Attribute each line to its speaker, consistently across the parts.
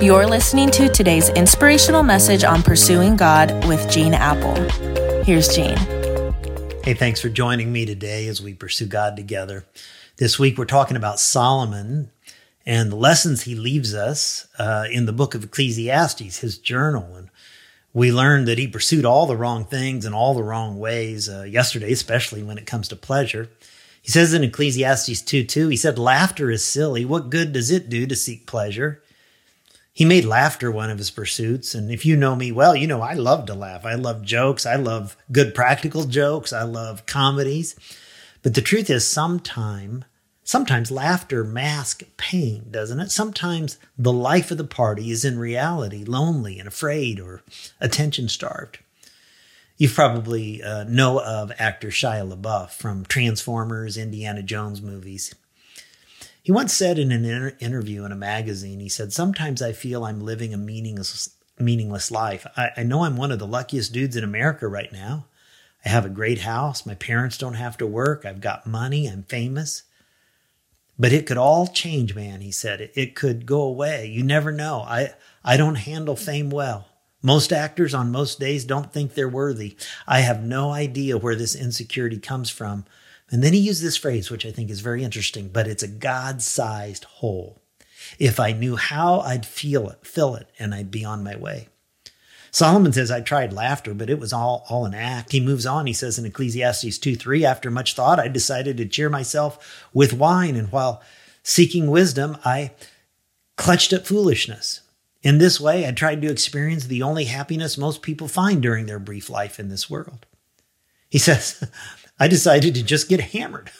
Speaker 1: You're listening to today's inspirational message on pursuing God with Gene Appel. Here's Gene.
Speaker 2: Hey, thanks for joining me today as we pursue God together. This week we're talking about Solomon and the lessons he leaves us uh, in the book of Ecclesiastes, his journal. And we learned that he pursued all the wrong things in all the wrong ways uh, yesterday, especially when it comes to pleasure. He says in Ecclesiastes 2 2, he said, Laughter is silly. What good does it do to seek pleasure? He made laughter one of his pursuits. And if you know me well, you know I love to laugh. I love jokes. I love good practical jokes. I love comedies. But the truth is, sometime, sometimes laughter masks pain, doesn't it? Sometimes the life of the party is in reality lonely and afraid or attention starved. You probably uh, know of actor Shia LaBeouf from Transformers, Indiana Jones movies. He once said in an inter- interview in a magazine, he said, Sometimes I feel I'm living a meaningless, meaningless life. I, I know I'm one of the luckiest dudes in America right now. I have a great house. My parents don't have to work. I've got money. I'm famous. But it could all change, man, he said. It, it could go away. You never know. I, I don't handle fame well. Most actors on most days don't think they're worthy. I have no idea where this insecurity comes from, and then he used this phrase, which I think is very interesting, but it's a God sized hole. If I knew how, I'd feel it, fill it, and I'd be on my way. Solomon says, I tried laughter, but it was all, all an act. He moves on. He says in Ecclesiastes 2 3, after much thought, I decided to cheer myself with wine. And while seeking wisdom, I clutched at foolishness. In this way, I tried to experience the only happiness most people find during their brief life in this world. He says, I decided to just get hammered.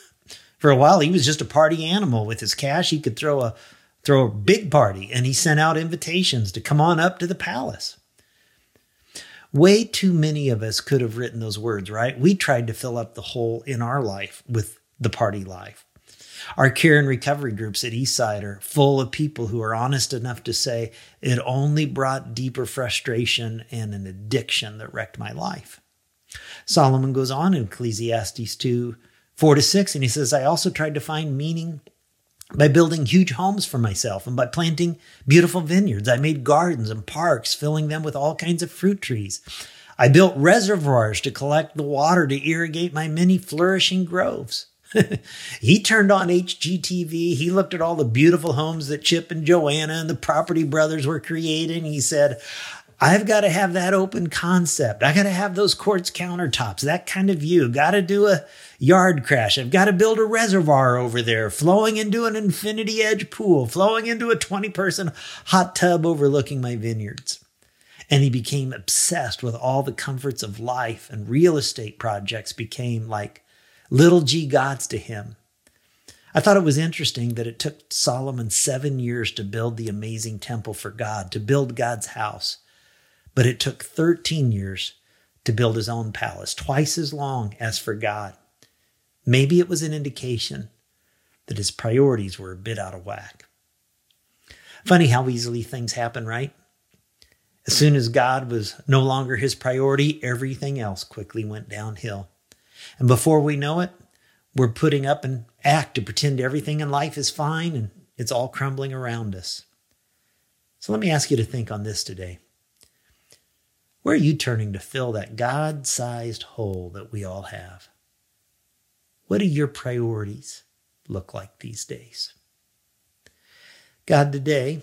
Speaker 2: For a while, he was just a party animal. With his cash, he could throw a throw a big party, and he sent out invitations to come on up to the palace. Way too many of us could have written those words, right? We tried to fill up the hole in our life with the party life. Our care and recovery groups at Eastside are full of people who are honest enough to say it only brought deeper frustration and an addiction that wrecked my life. Solomon goes on in Ecclesiastes 2 4 to 6, and he says, I also tried to find meaning by building huge homes for myself and by planting beautiful vineyards. I made gardens and parks, filling them with all kinds of fruit trees. I built reservoirs to collect the water to irrigate my many flourishing groves. he turned on HGTV. He looked at all the beautiful homes that Chip and Joanna and the Property Brothers were creating. He said, I've got to have that open concept. I got to have those quartz countertops, that kind of view. Got to do a yard crash. I've got to build a reservoir over there, flowing into an infinity edge pool, flowing into a 20 person hot tub overlooking my vineyards. And he became obsessed with all the comforts of life, and real estate projects became like little g gods to him. I thought it was interesting that it took Solomon seven years to build the amazing temple for God, to build God's house but it took 13 years to build his own palace, twice as long as for God. Maybe it was an indication that his priorities were a bit out of whack. Funny how easily things happen, right? As soon as God was no longer his priority, everything else quickly went downhill. And before we know it, we're putting up an act to pretend everything in life is fine and it's all crumbling around us. So let me ask you to think on this today. Where are you turning to fill that God sized hole that we all have? What do your priorities look like these days? God, today,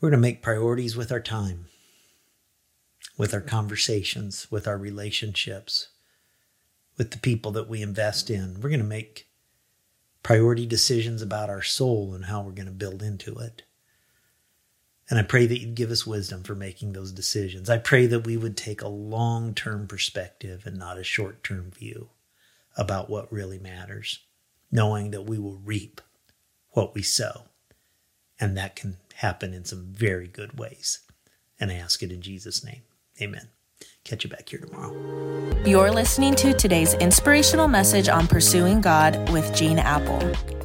Speaker 2: we're going to make priorities with our time, with our conversations, with our relationships, with the people that we invest in. We're going to make priority decisions about our soul and how we're going to build into it. And I pray that you'd give us wisdom for making those decisions. I pray that we would take a long term perspective and not a short term view about what really matters, knowing that we will reap what we sow. And that can happen in some very good ways. And I ask it in Jesus' name. Amen. Catch you back here tomorrow.
Speaker 1: You're listening to today's inspirational message on pursuing God with Gene Appel.